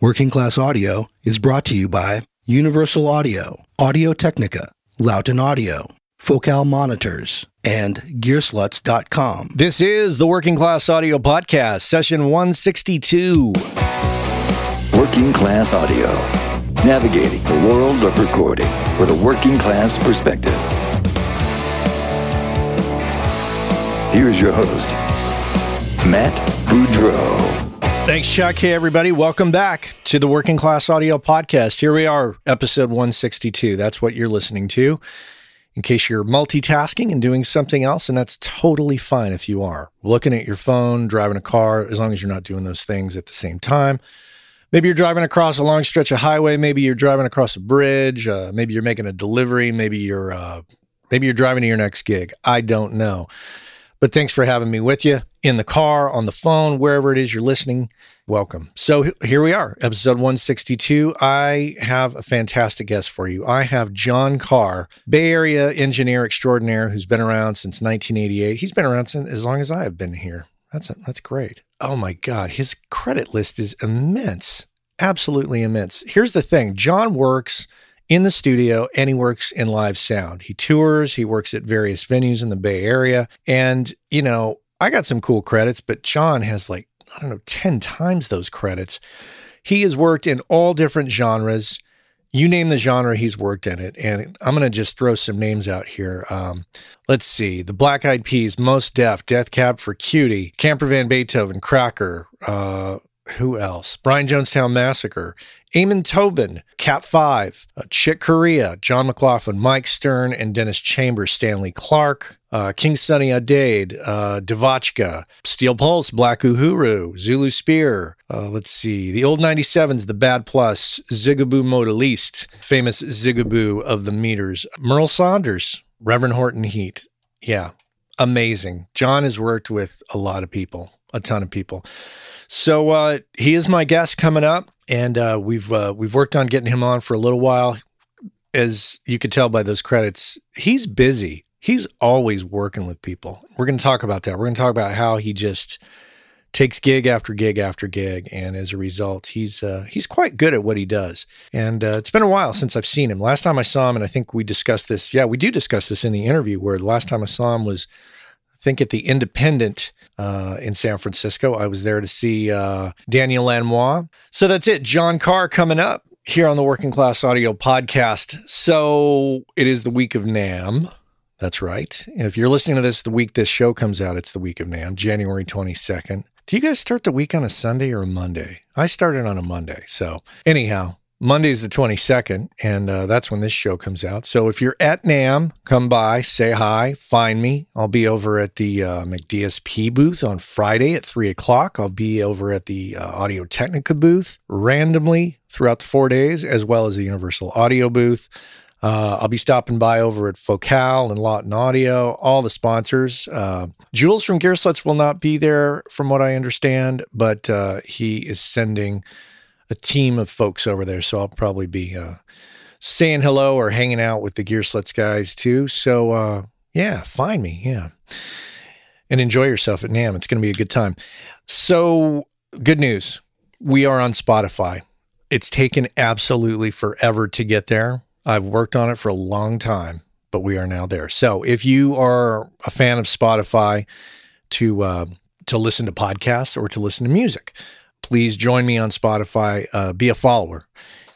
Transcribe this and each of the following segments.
Working Class Audio is brought to you by Universal Audio, Audio Technica, Lauten Audio, Focal Monitors, and Gearslutz.com. This is the Working Class Audio Podcast, session 162. Working Class Audio, navigating the world of recording with a working class perspective. Here's your host, Matt Boudreau. Thanks, Chuck. Hey, everybody. Welcome back to the Working Class Audio Podcast. Here we are, episode 162. That's what you're listening to. In case you're multitasking and doing something else, and that's totally fine if you are. Looking at your phone, driving a car, as long as you're not doing those things at the same time. Maybe you're driving across a long stretch of highway. Maybe you're driving across a bridge. Uh, maybe you're making a delivery. Maybe you're uh, maybe you're driving to your next gig. I don't know. But thanks for having me with you in the car, on the phone, wherever it is you're listening. Welcome. So here we are, episode 162. I have a fantastic guest for you. I have John Carr, Bay Area engineer extraordinaire who's been around since 1988. He's been around since as long as I have been here. That's that's great. Oh my God, his credit list is immense, absolutely immense. Here's the thing: John works in the studio and he works in live sound. He tours, he works at various venues in the Bay Area. And, you know, I got some cool credits, but John has like, I don't know, 10 times those credits. He has worked in all different genres. You name the genre, he's worked in it. And I'm going to just throw some names out here. Um, let's see The Black Eyed Peas, Mos Def, Death Cab for Cutie, Camper Van Beethoven, Cracker, uh, who else? Brian Jonestown Massacre, Amon Tobin, Cat 5, uh, Chick Corea, John McLaughlin, Mike Stern, and Dennis Chambers, Stanley Clarke, uh, King Sunny Ade, uh, Steel Pulse, Black Uhuru, Zulu Spear. Uh, let's see, the old 97s, the Bad Plus, Zigaboo Modeliste, famous Zigaboo of the meters, Merl Saunders, Reverend Horton Heat. Yeah, amazing. John has worked with a lot of people, a ton of people. So uh, he is my guest coming up, and uh, we've uh, we've worked on getting him on for a little while. As you could tell by those credits, he's busy. He's always working with people. We're going to talk about that. We're going to talk about how he just takes gig after gig after gig, and as a result, he's uh, he's quite good at what he does. And uh, it's been a while since I've seen him. Last time I saw him, and I think we discussed this. Yeah, we do discuss this in the interview. Where the last time I saw him was, I think, at the Independent uh, in San Francisco. I was there to see uh, Daniel Lanois. So that's it. John Carr coming up here on the Working Class Audio Podcast. So it is the week of NAMM. That's right. If you're listening to this the week this show comes out, it's the week of NAMM, January 22nd. Do you guys start the week on a Sunday or a Monday? I started on a Monday. So, anyhow, Monday's the 22nd, and uh, that's when this show comes out. So if you're at NAMM, come by, say hi, find me. I'll be over at the uh, McDSP booth on Friday at 3 o'clock. I'll be over at the uh, Audio Technica booth randomly throughout the four days, as well as the Universal Audio booth. Uh, I'll be stopping by over at Focal and Lauten Audio, all the sponsors. Uh, Jules from Gearslutz will not be there, from what I understand, but uh, he is sending a team of folks over there. So I'll probably be uh, saying hello or hanging out with the Gearslutz guys too. So uh, yeah, find me. Yeah. And enjoy yourself at NAMM. It's going to be a good time. So, good news. We are on Spotify. It's taken absolutely forever to get there. I've worked on it for a long time, but we are now there. So, if you are a fan of Spotify to uh, to listen to podcasts or to listen to music, please join me on Spotify. Uh, be a follower.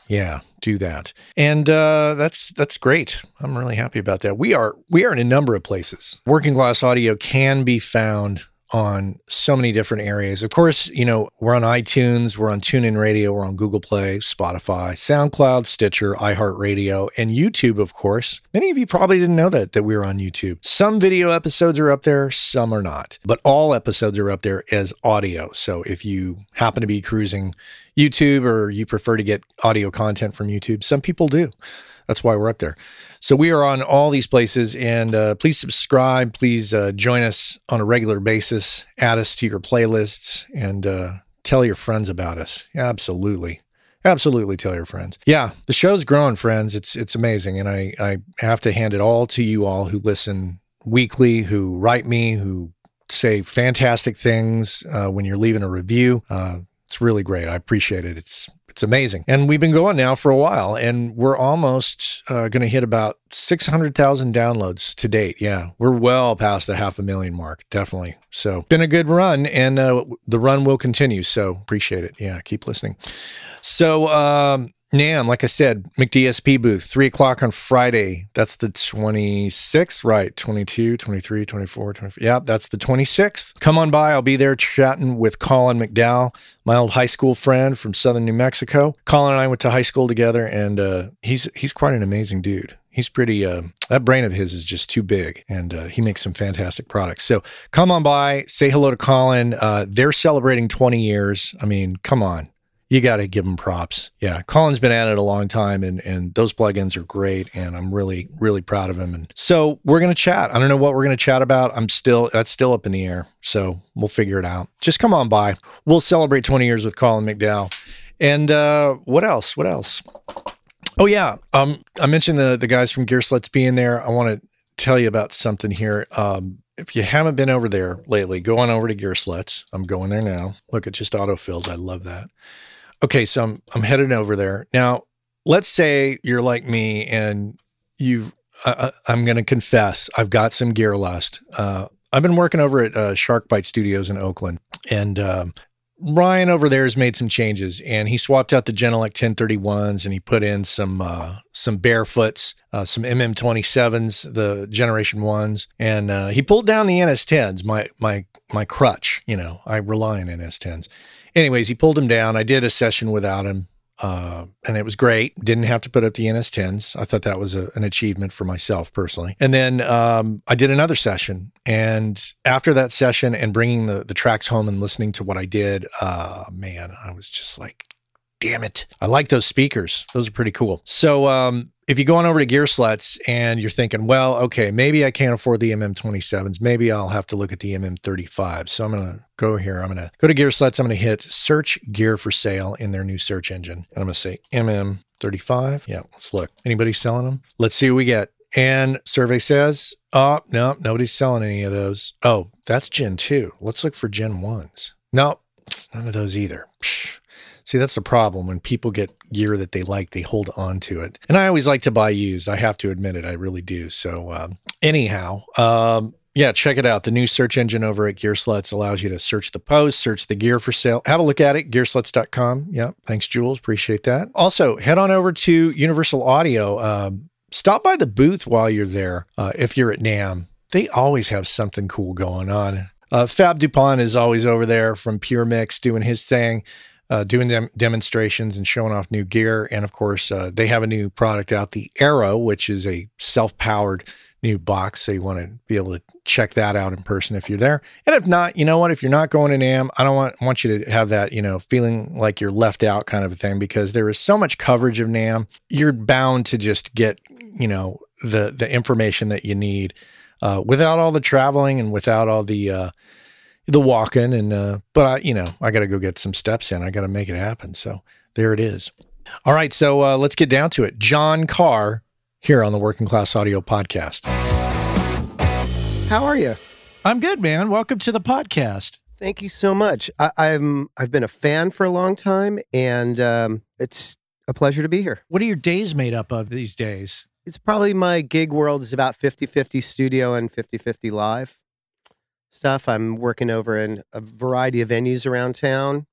Yeah, do that. And uh, that's that's great. I'm really happy about that. We are we are in a number of places. Working Class Audio can be found on so many different areas. Of course, you know, we're on iTunes, we're on TuneIn Radio, we're on Google Play, Spotify, SoundCloud, Stitcher, iHeartRadio, and YouTube, of course. Many of you probably didn't know that that we are on YouTube. Some video episodes are up there, some are not. But all episodes are up there as audio. So if you happen to be cruising YouTube or you prefer to get audio content from YouTube, some people do. That's why we're up there. So we are on all these places, and uh, please subscribe. Please uh, join us on a regular basis. Add us to your playlists, and uh, tell your friends about us. Absolutely, absolutely, tell your friends. Yeah, the show's growing, friends. It's it's amazing, and I I have to hand it all to you all who listen weekly, who write me, who say fantastic things uh, when you're leaving a review. Uh, it's really great. I appreciate it. It's it's amazing. And we've been going now for a while, and we're almost uh, going to hit about 600,000 downloads to date. Yeah, we're well past the half a million mark, definitely. So, been a good run, and uh, the run will continue. So, appreciate it. Yeah, keep listening. So, um, NAMM, like I said, McDSP booth, three o'clock on Friday. That's the 26th, right? 22, 23, 24, 25. Yeah, that's the 26th. Come on by. I'll be there chatting with Colin McDowell, my old high school friend from Southern New Mexico. Colin and I went to high school together, and uh, he's he's quite an amazing dude. He's pretty, uh, that brain of his is just too big and uh, he makes some fantastic products. So come on by, say hello to Colin. Uh, they're celebrating 20 years. I mean, come on you got to give them props. Yeah, Colin's been at it a long time, and and those plugins are great, and I'm really really proud of him. And so we're gonna chat. I don't know what we're gonna chat about. I'm still that's still up in the air, so we'll figure it out. Just come on by. We'll celebrate 20 years with Colin McDowell. And uh, what else? What else? Oh yeah, um, I mentioned the the guys from Gearslutz being there. I want to tell you about something here. Um, if you haven't been over there lately, go on over to Gearslutz. I'm going there now. Look at just autofills. I love that. Okay, so I'm I'm headed over there now. Let's say you're like me and you've. Uh, I'm going to confess, I've got some gear lust. Uh, I've been working over at uh, Shark Bite Studios in Oakland, and um, Ryan over there has made some changes, and he swapped out the Genelec 1031s, and he put in some uh, some barefoots, uh, some MM27s, the Generation ones, and uh, he pulled down the NS10s. My my my crutch, you know, I rely on NS10s anyways, he pulled him down. I did a session without him. Uh, and it was great. Didn't have to put up the NS10s. I thought that was a, an achievement for myself personally. And then um, I did another session. And after that session and bringing the, the tracks home and listening to what I did, uh, man, I was just like, damn it. I like those speakers. Those are pretty cool. So um, if you go on over to Gearslutz and you're thinking, well, okay, maybe I can't afford the MM27s. Maybe I'll have to look at the MM35. So I'm going to go here. I'm going to go to Gearslutz. I'm going to hit search gear for sale in their new search engine. And I'm going to say MM35. Yeah, let's look. Anybody selling them? Let's see what we get. And survey says, oh, no, nobody's selling any of those. Oh, that's Gen 2. Let's look for Gen 1s. No, none of those either. Psh. See, that's the problem. When people get gear that they like, they hold on to it. And I always like to buy used. I have to admit it. I really do. So, um, anyhow, um, yeah, check it out. The new search engine over at Gearslutz allows you to search the post, search the gear for sale. Have a look at it, gearslutz.com. Yeah, thanks, Jules. Appreciate that. Also, head on over to Universal Audio. Um, stop by the booth while you're there uh, if you're at NAMM. They always have something cool going on. Uh, Fab Dupont is always over there from Pure Mix doing his thing uh, doing dem- demonstrations and showing off new gear. And of course, uh, they have a new product out, the Arrow, which is a self powered new box. So you want to be able to check that out in person if you're there. And if not, you know what? If you're not going to NAMM, I don't want, want you to have that, you know, feeling like you're left out kind of a thing because there is so much coverage of NAMM. You're bound to just get, you know, the the information that you need uh, without all the traveling and without all the uh, the walking and uh but I you know I got to go get some steps in. I got to make it happen. So there it is. All right, so uh let's get down to it. John Carr here on the Working Class Audio podcast. How are you? I'm good, man. Welcome to the podcast. Thank you so much. I, I'm I've been a fan for a long time, and um, it's a pleasure to be here. What are your days made up of these days? It's probably my gig world is about 50-50 studio and 50-50 live stuff. I'm working over in a variety of venues around town,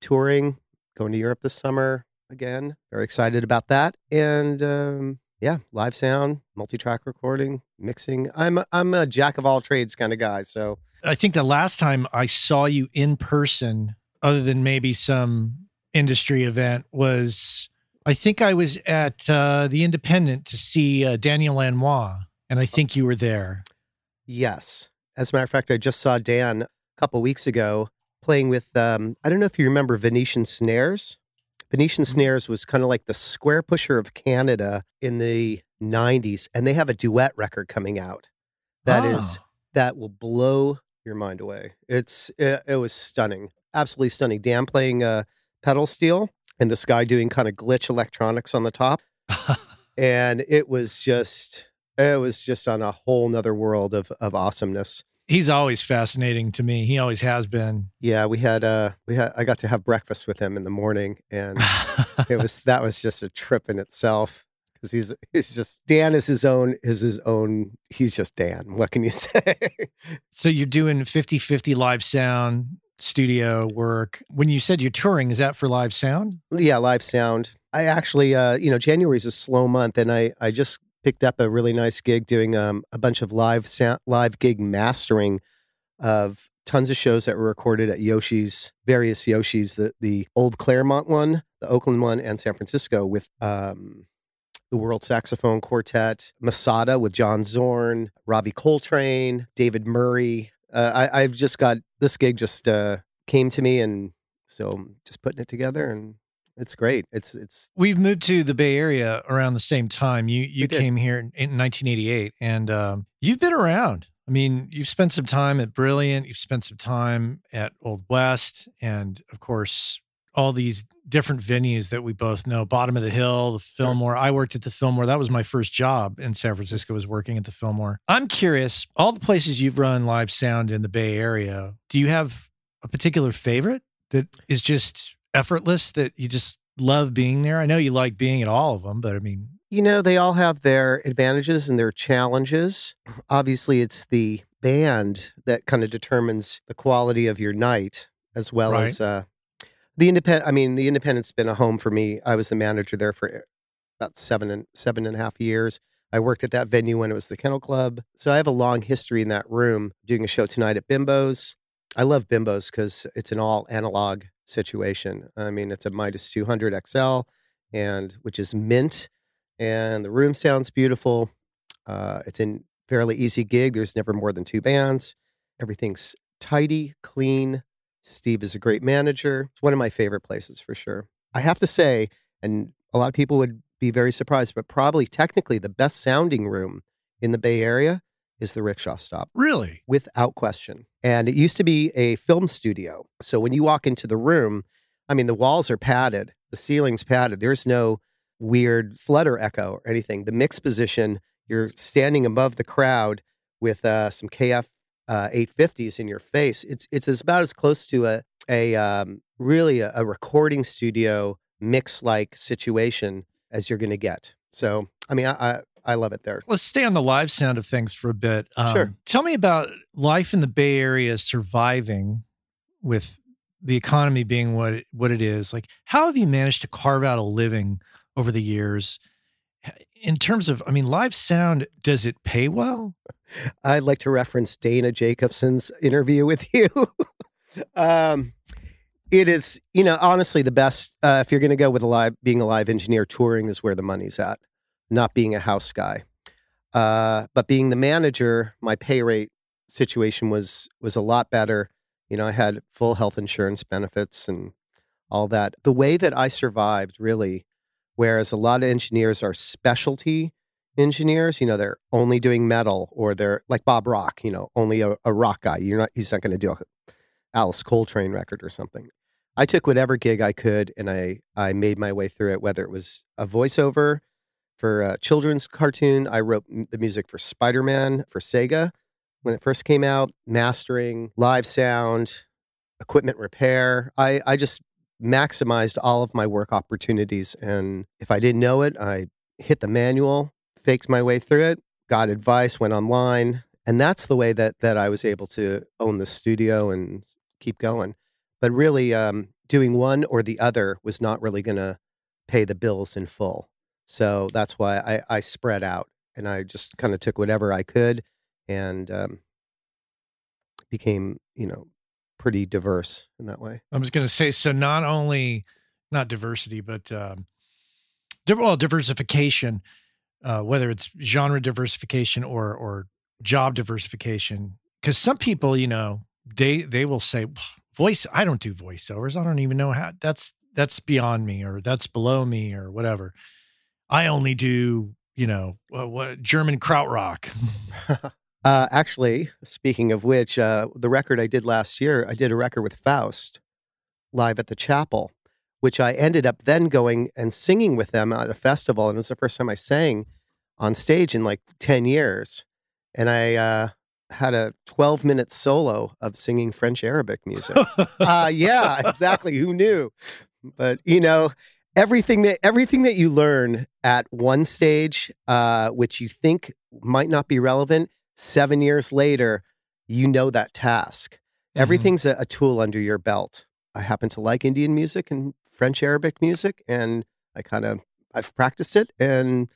touring, going to Europe this summer again. Very excited about that. And um, yeah, live sound, multi-track recording, mixing. I'm a, I'm a jack of all trades kind of guy. So I think the last time I saw you in person, other than maybe some industry event, was I think I was at uh, the Independent to see uh, Daniel Lanois, and I think you were there. Yes. As a matter of fact, I just saw Dan a couple weeks ago playing with, um, I don't know if you remember Venetian Snares. Venetian Mm-hmm. Snares was kind of like the Squarepusher of Canada in the 90s, and they have a duet record coming out that is Oh. that will blow your mind away. It's it, it was stunning, absolutely stunning. Dan playing uh, pedal steel, and this guy doing kind of glitch electronics on the top, and it was just it was just on a whole nother world of of awesomeness. He's always fascinating to me. He always has been. Yeah, we had uh we had I got to have breakfast with him in the morning and it was that was just a trip in itself because he's he's just Dan is his own is his own he's just Dan. What can you say? so you're doing 50-50 live sound studio work. When you said you're touring, is that for live sound? yeah, live sound. I actually uh you know January is a slow month and I I just picked up a really nice gig doing um a bunch of live sound live gig mastering of tons of shows that were recorded at Yoshi's various Yoshi's the the old Claremont one, the Oakland one and San Francisco with um the World Saxophone Quartet, Masada with John Zorn, Ravi Coltrane, David Murray. Uh, I, I've just got this gig just uh, came to me, and so I'm just putting it together, and it's great. It's it's We've moved to the Bay Area around the same time. You you came here in, in 1988, and um, you've been around. I mean, you've spent some time at Brilliant. You've spent some time at Old West, and of course, all these different venues that we both know. Bottom of the Hill, the Fillmore. I worked at the Fillmore. That was my first job in San Francisco. Was working at the Fillmore. I'm curious. All the places you've run live sound in the Bay Area. Do you have a particular favorite that is just effortless that you just love being there? I know you like being at all of them, but I mean, you know they all have their advantages and their challenges. Obviously, it's the band that kind of determines the quality of your night, as well Right. as uh, the independent. I mean, the independent's been a home for me. I was the manager there for eh, about seven and seven and a half years. I worked at that venue when it was the Kennel Club, so I have a long history in that room. Doing a show tonight at Bimbo's. I love Bimbo's because it's an all analog situation. I mean, it's a Midas 200 XL, and which is mint, and the room sounds beautiful. Uh, it's a fairly easy gig. There's never more than two bands. Everything's tidy, clean. Steve is a great manager. It's one of my favorite places for sure. I have to say, and a lot of people would be very surprised, but probably technically the best sounding room in the Bay Area is the Rickshaw Stop really, without question. And it used to be a film studio. So when you walk into the room, I mean, the walls are padded, the ceiling's padded. There's no weird flutter echo or anything. The mix position, you're standing above the crowd with uh, some KF uh, 850s in your face. It's it's about as close to a a um, really a, a recording studio mix like situation as you're going to get. So I mean, I, I I love it there. let's stay on the live sound of things for a bit. Um, Sure. Tell me about life in the Bay Area surviving with the economy being what it, what it is. Like, how have you managed to carve out a living over the years? In terms of, I mean, live sound, does it pay well? I'd like to reference Dana Jacobson's interview with you. um, it is, you know, honestly, the best. Uh, if you're going to go with a live, being a live engineer, touring is where the money's at, not being a house guy. Uh, but being the manager, my pay rate situation was was a lot better. You know, I had full health insurance benefits and all that. The way that I survived, really, whereas a lot of engineers are specialty engineers, you know, they're only doing metal or they're like Bob Rock, you know, only a, a rock guy. You're not, he's not going to do a Alice Coltrane record or something. I took whatever gig I could and I, I made my way through it, whether it was a voiceover for a children's cartoon. I wrote the music for Spider Man for Sega when it first came out, mastering, live sound, equipment repair. I, I just maximized all of my work opportunities. And if I didn't know it, I hit the manual, faked my way through it, got advice, went online. And that's the way that that I was able to own the studio and keep going. But really, um, doing one or the other was not really going to pay the bills in full. So that's why I, I spread out and I just kind of took whatever I could and um, became, you know, pretty diverse in that way. I was going to say, so not only not diversity, but um, well, diversification, uh, whether it's genre diversification or or job diversification. Because some people, you know, they they will say, voice. I don't do voiceovers. I don't even know how. That's that's beyond me, or that's below me, or whatever. I only do, you know, what, what German krautrock. Uh, actually, speaking of which, uh, the record I did last year, I did a record with Faust live at the chapel, which I ended up then going and singing with them at a festival. And it was the first time I sang on stage in like 10 years. And I uh, had a 12 minute solo of singing French Arabic music. uh, yeah, exactly. Who knew? But, you know, everything that everything that you learn at one stage, uh, which you think might not be relevant, seven years later, you know that task. Mm-hmm. Everything's a, a tool under your belt. I happen to like Indian music and French Arabic music, and I kind of I've practiced it, and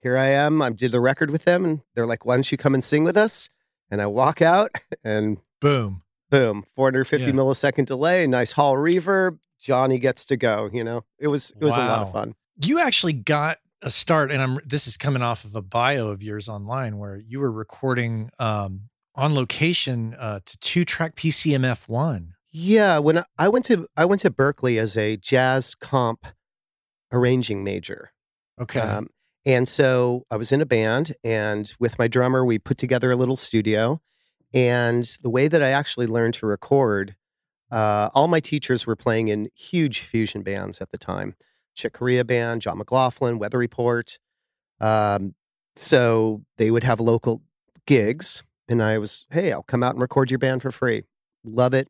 here I am. I did the record with them, and they're like, "Why don't you come and sing with us?" And I walk out, and Boom. Boom, 450 Yeah. millisecond delay, nice hall reverb. Johnny gets to go. You know, it was it was a lot of fun. You actually got a start, and I'm this is coming off of a bio of yours online where you were recording um, on location uh, to two track PCMF one. Yeah, when I- I went to I went to Berklee as a jazz comp arranging major. Okay. Um, and so I was in a band, and with my drummer, we put together a little studio. And the way that I actually learned to record, uh, all my teachers were playing in huge fusion bands at the time Chick Corea Band, John McLaughlin, Weather Report. Um, so they would have local gigs, and I was, hey, I'll come out and record your band for free. Love it.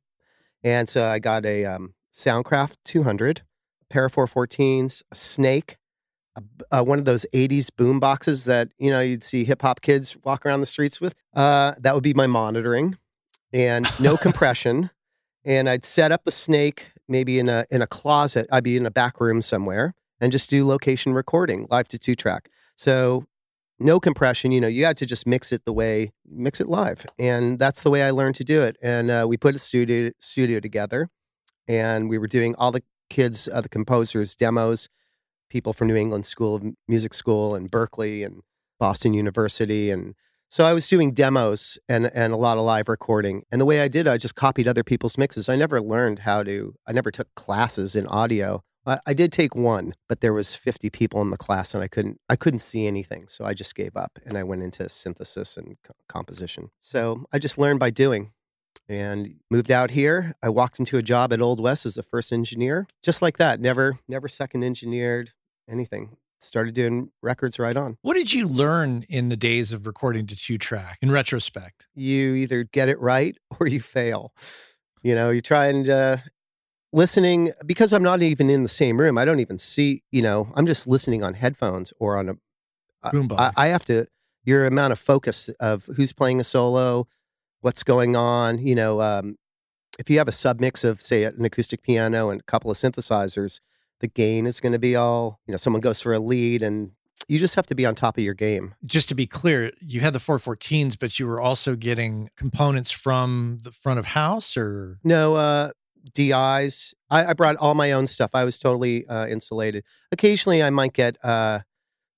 And so I got a um, Soundcraft 200, a pair of 414s, a snake, uh, one of those 80s boom boxes that you know you'd see hip hop kids walk around the streets with uh, that would be my monitoring and no compression. And i'd set up the snake maybe in a in a closet i'd be in a back room somewhere and just do location recording live to two track. So no compression you know you had to just mix it the way mix it live. And that's the way i learned to do it. And uh, we put a studio studio together and we were doing all the kids uh, the composers demos people from New England School of Music School and Berklee and Boston University and so I was doing demos and and a lot of live recording. And the way I did, I just copied other people's mixes. I never learned how to. I never took classes in audio. I, I did take one, but there was 50 people in the class, and I couldn't. I couldn't see anything, so I just gave up and I went into synthesis and co- composition. So I just learned by doing and moved out here. I walked into a job at Old West as the first engineer, just like that. Never, never second engineered anything. Started doing records right on. what did you learn in the days of recording to two track in retrospect? You either get it right or you fail. You know, you try and uh, listening because I'm not even in the same room. I don't even see. You know, I'm just listening on headphones or on a. I- Boombox. I, I have to. Your amount of focus of who's playing a solo, what's going on. You know, um, if you have a submix of say an acoustic piano and a couple of synthesizers, the gain is going to be all. You know, someone goes for a lead, and you just have to be on top of your game. Just to be clear, you had the 414s, but you were also getting components from the front of house or No, uh, DIs. I, I brought all my own stuff. I was totally uh, insulated. Occasionally, I might get uh,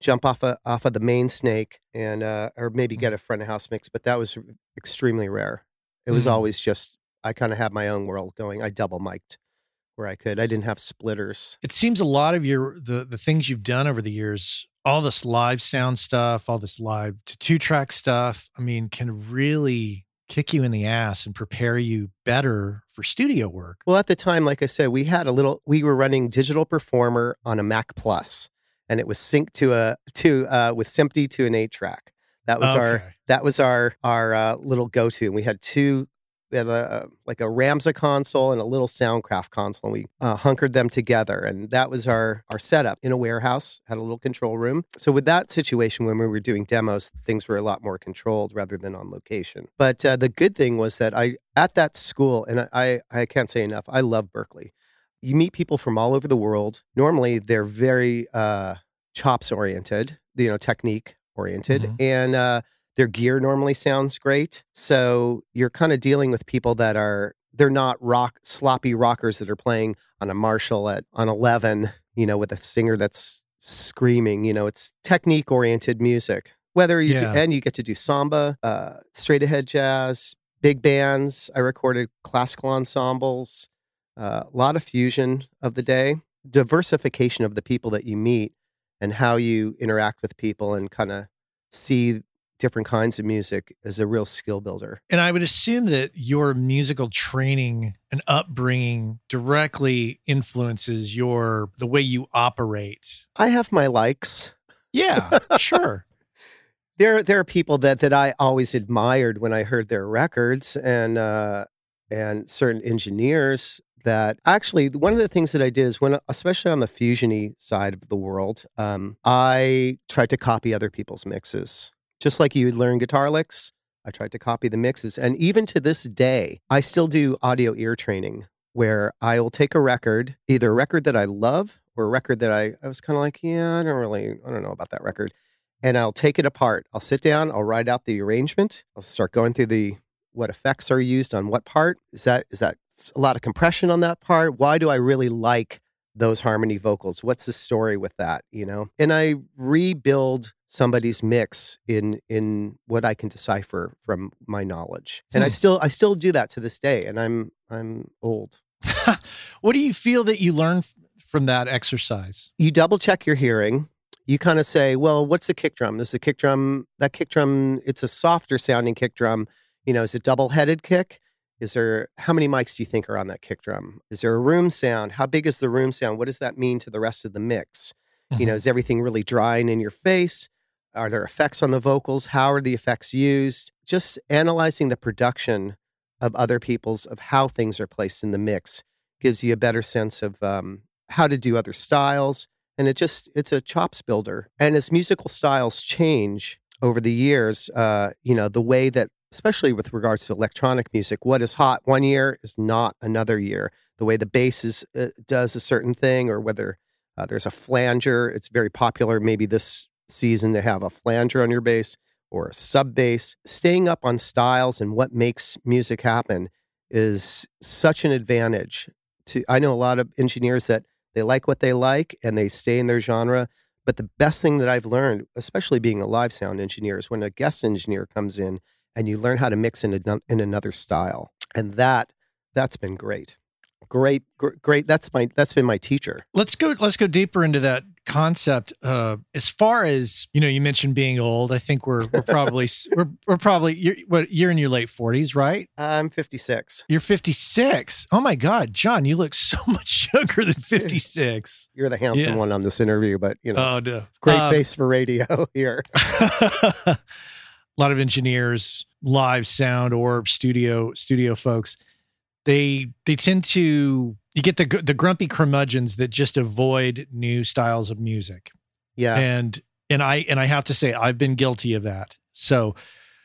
jump off of, off of the main snake and uh, or maybe get a front of house mix, but that was extremely rare. It was Mhm. always just I kind of had my own world going. I double mic'd where I could. I didn't have splitters. it seems a lot of your the the things you've done over the years all this live sound stuff all this live to two track stuff i mean can really kick you in the ass and prepare you better for studio work Well, at the time, like I said, we had a little. We were running Digital Performer on a Mac Plus, and it was synced to a to uh, with SMPTE to an eight track. That was our that was our our uh, little go to. And we had two. We had a, like a Ramsa console and a little Soundcraft console. And we uh, hunkered them together, and that was our our setup in a warehouse. Had a little control room. So with that situation, when we were doing demos, things were a lot more controlled rather than on location. But uh, the good thing was that I at that school, and I I, I can't say enough. I love Berklee. You meet people from all over the world. Normally, they're very uh, chops oriented, you know, technique oriented, Mhm. and uh, their gear normally sounds great. So you're kind of dealing with people that are they're not rock sloppy rockers that are playing on a Marshall at on eleven, you know, with a singer that's screaming. You know, it's technique oriented music. Whether you Yeah. do, and you get to do samba, uh, straight ahead jazz, big bands. I recorded classical ensembles, uh, a lot of fusion of the day, diversification of the people that you meet, and how you interact with people and kind of see different kinds of music is a real skill builder. and i would assume that your musical training and upbringing directly influences your the way you operate I have my likes. yeah sure There, there are people that that I always admired when I heard their records, and uh, and certain engineers that actually one of the things that I did is when, especially on the fusiony side of the world, um, I tried to copy other people's mixes. Just like you learn guitar licks, I tried to copy the mixes. And even to this day, I still do audio ear training where I will take a record, either a record that I love or a record that I, I was kind of like, yeah, I don't really, I don't know about that record. And I'll take it apart. I'll sit down, I'll write out the arrangement, I'll start going through the what effects are used on what part. Is that is that a lot of compression on that part? Why do I really like those harmony vocals? What's the story with that? You know? And I rebuild somebody's mix in in what I can decipher from my knowledge. And I Hmm. still I still do that to this day. And I'm I'm old. what do you feel that you learn f- from that exercise? you double check your hearing. You kind of say, well, what's the kick drum? Is the kick drum that kick drum? It's a softer sounding kick drum. You know, is it double headed kick? Is there how many mics do you think are on that kick drum? Is there a room sound? How big is the room sound? What does that mean to the rest of the mix? You know, is everything really dry and in your face? Are there effects on the vocals? How are the effects used? Just analyzing the production of other people's of how things are placed in the mix gives you a better sense of um, how to do other styles and it just it's a chops builder and as musical styles change over the years uh, you know the way that especially with regards to electronic music what is hot one year is not another year. The way the bass is, uh, does a certain thing or whether uh, there's a flanger it's very popular maybe this season to have a flanger on your bass or a sub bass. Staying up on styles and what makes music happen is such an advantage to i know a lot of engineers that they like what they like and they stay in their genre but the best thing that i've learned especially being a live sound engineer is when a guest engineer comes in and you learn how to mix in, a, in another style and that that's been great. Great gr- great that's my that's been my teacher. Let's go let's go deeper into that concept uh as far as you know you mentioned being old i think we're we're probably we're, we're probably you're what you're in your late 40s right? I'm 56 you're 56 oh my god john you look so much younger than 56 you're the handsome Yeah. one on this interview but you know oh no. great Um, face for radio here a lot of engineers live sound or studio studio folks they they tend to you get the the grumpy curmudgeons that just avoid new styles of music. Yeah. And and i and i have to say i've been guilty of that. So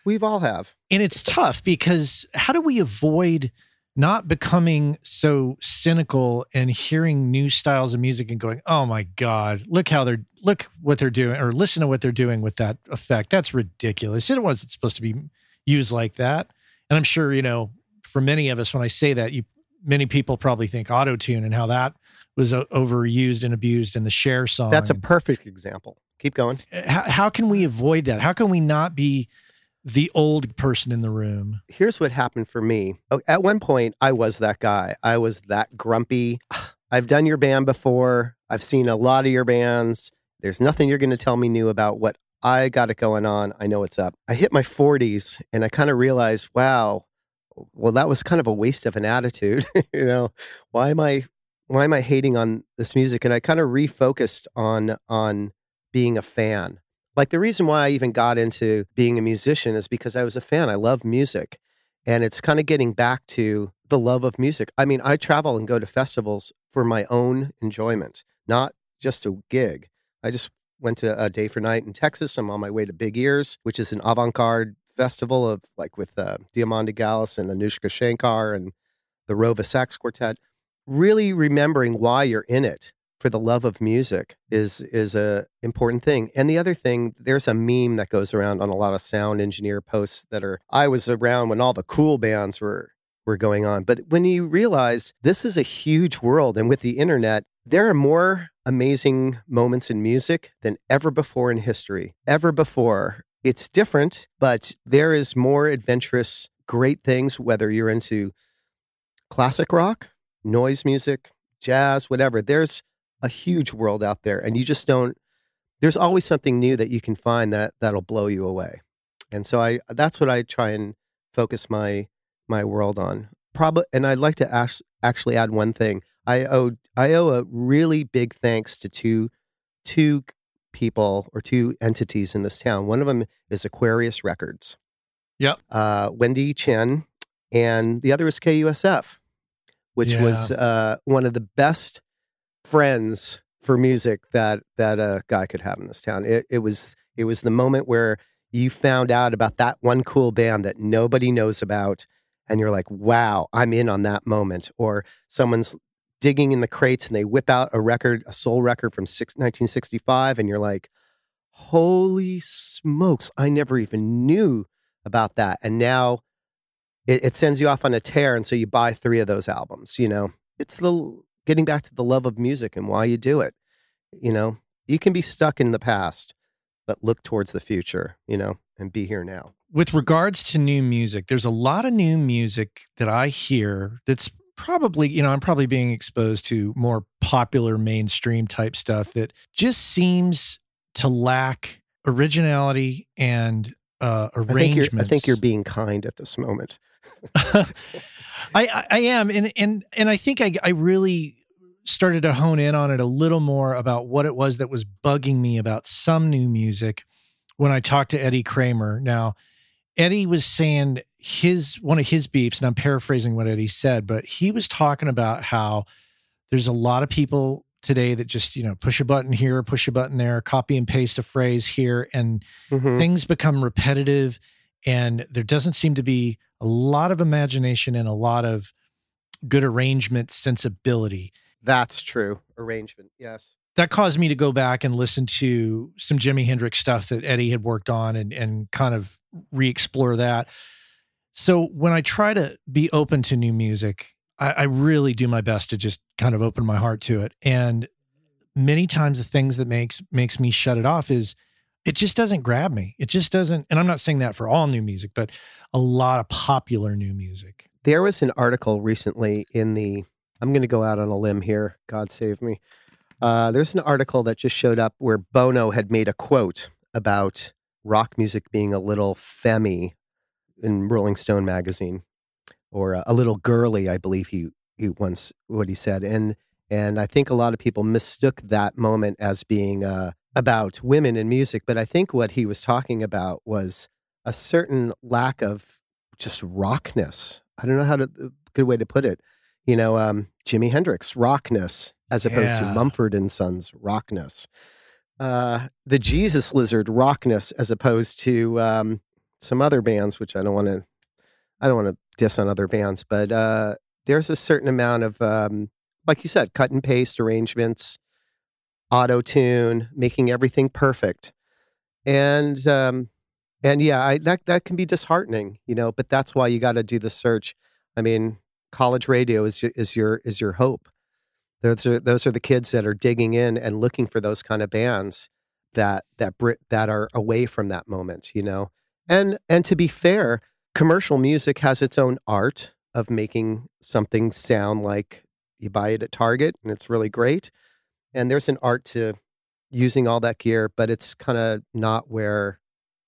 we've all have. And it's tough because how do we avoid not becoming so cynical and hearing new styles of music and going oh my god look how they're look what they're doing or listen to what they're doing with that effect. That's ridiculous. It wasn't supposed to be used like that. And i'm sure you know for many of us when i say that you many people probably think auto tune and how that was overused and abused in the Cher song that's a perfect example. Keep going. Uh, how, how can we avoid that? How can we not be the old person in the room here's what happened for me. Oh, At one point, I was that guy. I was that grumpy. I've done your band before. I've seen a lot of your bands. There's nothing you're going to tell me new about what I got it going on. I know what's up. I hit my 40s and I kind of realized, wow, well, that was kind of a waste of an attitude. you know, why am I why am I hating on this music? And I kind of refocused on on being a fan. Like the reason why I even got into being a musician is because I was a fan. I love music. And it's kind of getting back to the love of music. I mean, I travel and go to festivals for my own enjoyment, not just a gig. I just went to a day for night in Texas. I'm on my way to Big Ears, which is an avant-garde festival of like with uh, Diamanda Galás and Anoushka Shankar and the Rova Sax Quartet. Really remembering why you're in it for the love of music is is a important thing. And the other thing, there's a meme that goes around on a lot of sound engineer posts that are I was around when all the cool bands were were going on. But when you realize this is a huge world and with the internet, there are more amazing moments in music than ever before in history. Ever before. It's different, but there is more adventurous great things whether you're into classic rock, noise music, jazz, whatever. There's a huge world out there and you just don't there's always something new that you can find that that'll blow you away. And so I that's what I try and focus my my world on. Probably and I'd like to ask, actually add one thing. I owe I owe a really big thanks to two two people or two entities in this town. One of them is Aquarius Records. Yep. Uh, Windy Chien, and the other is KUSF. which was uh, one of the best friends for music that that a guy could have in this town. It, it was it was the moment where you found out about that one cool band that nobody knows about, and you're like, "Wow, I'm in on that moment." Or someone's digging in the crates and they whip out a record, a soul record from six, 1965, and you're like, "Holy smokes! I never even knew about that." And now it, it sends you off on a tear, and so you buy three of those albums. You know, it's the getting back to the love of music and why you do it. You know, you can be stuck in the past, but look towards the future, you know, and be here now. With regards to new music, there's a lot of new music that I hear that's probably, you know, I'm probably being exposed to more popular mainstream type stuff that just seems to lack originality and uh, I think, you're, arrangements. I think you're being kind at this moment. I, I am, and and and I think I I really started to hone in on it a little more about what it was that was bugging me about some new music when I talked to Eddie Kramer. Now, Eddie was saying his one of his beefs, and I'm paraphrasing what Eddie said, but he was talking about how there's a lot of people today that just you know push a button here, push a button there, copy and paste a phrase here, and Mhm. things become repetitive and there doesn't seem to be a lot of imagination and a lot of good arrangement sensibility That's true. Arrangement, yes. that caused me to go back and listen to some jimi hendrix stuff that eddie had worked on and, and kind of re-explore that so when i try to be open to new music I, I really do my best to just kind of open my heart to it and many times the things that makes makes me shut it off is it just doesn't grab me. It just doesn't. And I'm not saying that for all new music, but a lot of popular new music. There was an article recently in the, I'm going to go out on a limb here. God save me. Uh, there's an article that just showed up where Bono had made a quote about rock music being a little femmy in Rolling Stone magazine, or a little girly, I believe he he once what he said, and and I think a lot of people mistook that moment as being uh, about women in music, but I think what he was talking about was a certain lack of just rockness. I don't know how to a good way to put it. You know, um, Jimi Hendrix rockness as opposed to Mumford and Sons rockness. Uh, the Jesus Lizard rockness as opposed to um, some other bands, which I don't want to. I don't want to diss on other bands, but uh, there's a certain amount of, um, like you said, cut and paste arrangements, auto tune, making everything perfect, and um, and yeah, I, that that can be disheartening, you know. But that's why you got to do the search. I mean, college radio is your, is your is your hope. Those are those are the kids that are digging in and looking for those kind of bands that that Brit that are away from that moment, you know. And and to be fair, commercial music has its own art of making something sound like you buy it at Target and it's really great. And there's an art to using all that gear, but it's kind of not where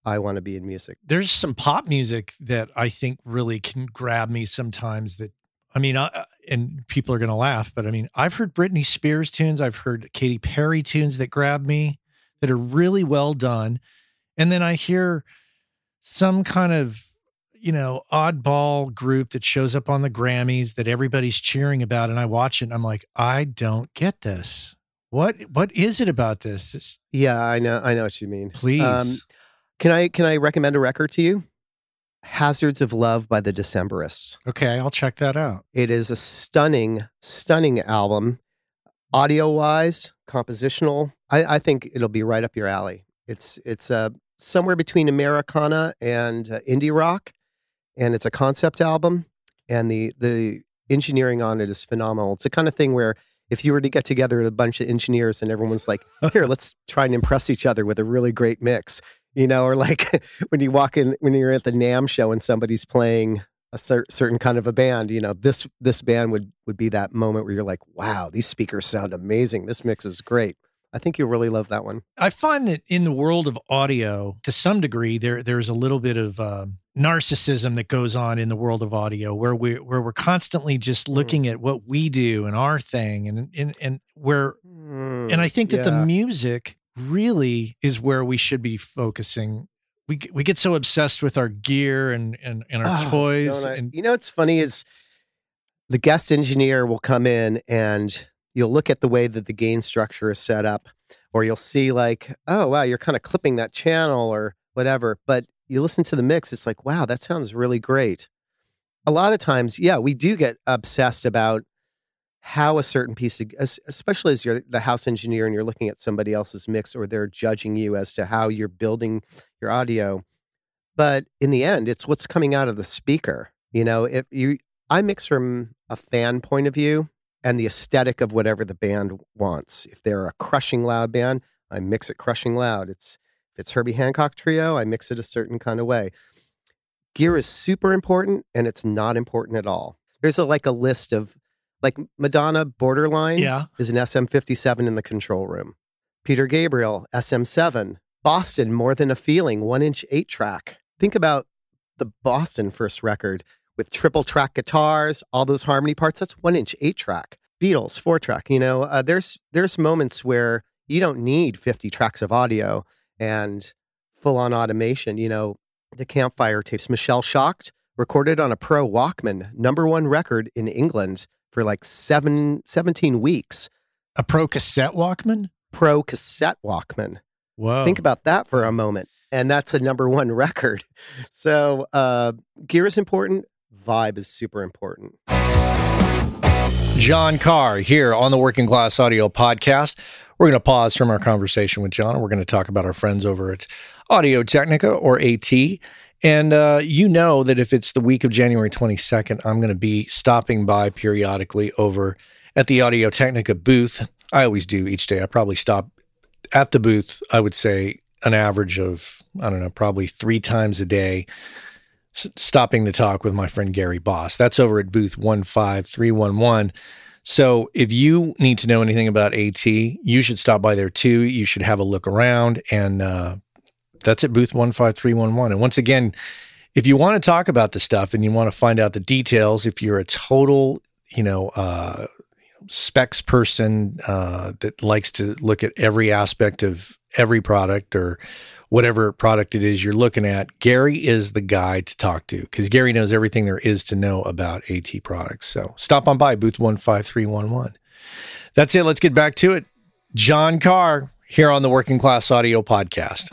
I want to be in music. There's some pop music that I think really can grab me sometimes. That I mean, I, and people are going to laugh, but I mean, I've heard Britney Spears tunes, I've heard Katy Perry tunes that grab me that are really well done, and then I hear some kind of you know oddball group that shows up on the Grammys that everybody's cheering about, and I watch it, and I'm like, I don't get this. What what is it about this? It's, Yeah, I know I know what you mean. please. Um, can I can I recommend a record to you? Hazards of Love by the Decemberists. okay, I'll check that out. It is a stunning, stunning album. Audio wise, compositional. I, I think it'll be right up your alley. It's it's uh, somewhere between Americana and uh, indie rock, and it's a concept album. And the the engineering on it is phenomenal. It's the kind of thing where if you were to get together with a bunch of engineers and everyone's like, "Here, let's try and impress each other with a really great mix," you know, or like when you walk in when you're at the NAMM show and somebody's playing a cer- certain kind of a band, you know, this this band would would be that moment where you're like, wow, these speakers sound amazing. This mix is great. I think you'll really love that one. I find that in the world of audio, to some degree, there there's a little bit of um, narcissism that goes on in the world of audio, where we where we're constantly just hmm. looking at what we do and our thing, and and and where and hmm. I think that the music really is where we should be focusing. We we get so obsessed with our gear and and, and our Oh, toys, and you know what's funny is the guest engineer will come in and you'll look at the way that the gain structure is set up, or you'll see like, oh wow, you're kind of clipping that channel or whatever. But you listen to the mix, it's like, wow, that sounds really great. A lot of times, yeah, we do get obsessed about how a certain piece of, especially as you're the house engineer and you're looking at somebody else's mix or they're judging you as to how you're building your audio. But in the end, it's what's coming out of the speaker. You know, if you, I mix from a fan point of view and the aesthetic of whatever the band wants. If they're a crushing loud band, I mix it crushing loud. It's if it's Herbie Hancock trio, I mix it a certain kind of way. Gear is super important and it's not important at all. There's a, like a list of like Madonna Borderline Yeah. is an SM57 in the control room. Peter Gabriel, SM7. Boston, More Than a Feeling, one inch eight track. Think about the Boston first record with triple track guitars, all those harmony parts. That's one inch eight track. Beatles, four track. You know, uh, there's there's moments where you don't need 50 tracks of audio and full on automation. You know, the campfire tapes. Michelle Shocked recorded on a Pro Walkman, number one record in England for like seven, 17 weeks. A pro cassette Walkman? Pro cassette Walkman. Whoa. Think about that for a moment. And that's a number one record. So uh, gear is important. Vibe is super important. John Carr here on the Working Class Audio Podcast. We're going to pause from our conversation with John. We're going to talk about our friends over at Audio Technica or AT. And uh, you know that if it's the week of January 22nd, I'm going to be stopping by periodically over at the Audio Technica booth. I always do each day. I probably stop at the booth, I would say an average of, I don't know, probably three times a day, stopping to talk with my friend Gary Boss. That's over at booth 15311. So if you need to know anything about AT, you should stop by there too. You should have a look around and uh, that's at booth 15311. And once again, if you want to talk about the stuff and you want to find out the details, if you're a total, you know, uh, specs person uh, that likes to look at every aspect of every product or whatever product it is you're looking at, Gary is the guy to talk to because Gary knows everything there is to know about AT products. So stop on by booth 15311. That's it. Let's get back to it. John Carr here on the Working Class Audio Podcast.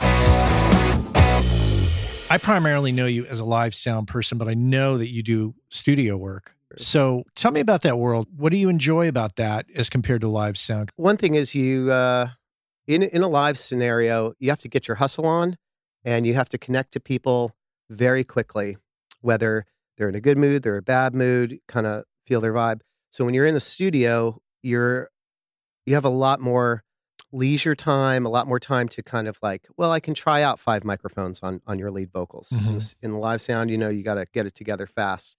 I primarily know you as a live sound person, but I know that you do studio work. So tell me about that world. What do you enjoy about that as compared to live sound? One thing is you uh, in in a live scenario, you have to get your hustle on, and you have to connect to people very quickly, whether they're in a good mood, they're in a bad mood, kind of feel their vibe. So when you're in the studio, you're you have a lot more leisure time, a lot more time to kind of like, well, I can try out five microphones on on your lead vocals. In, Mhm. the, s- in the live sound, you know, you got to get it together fast.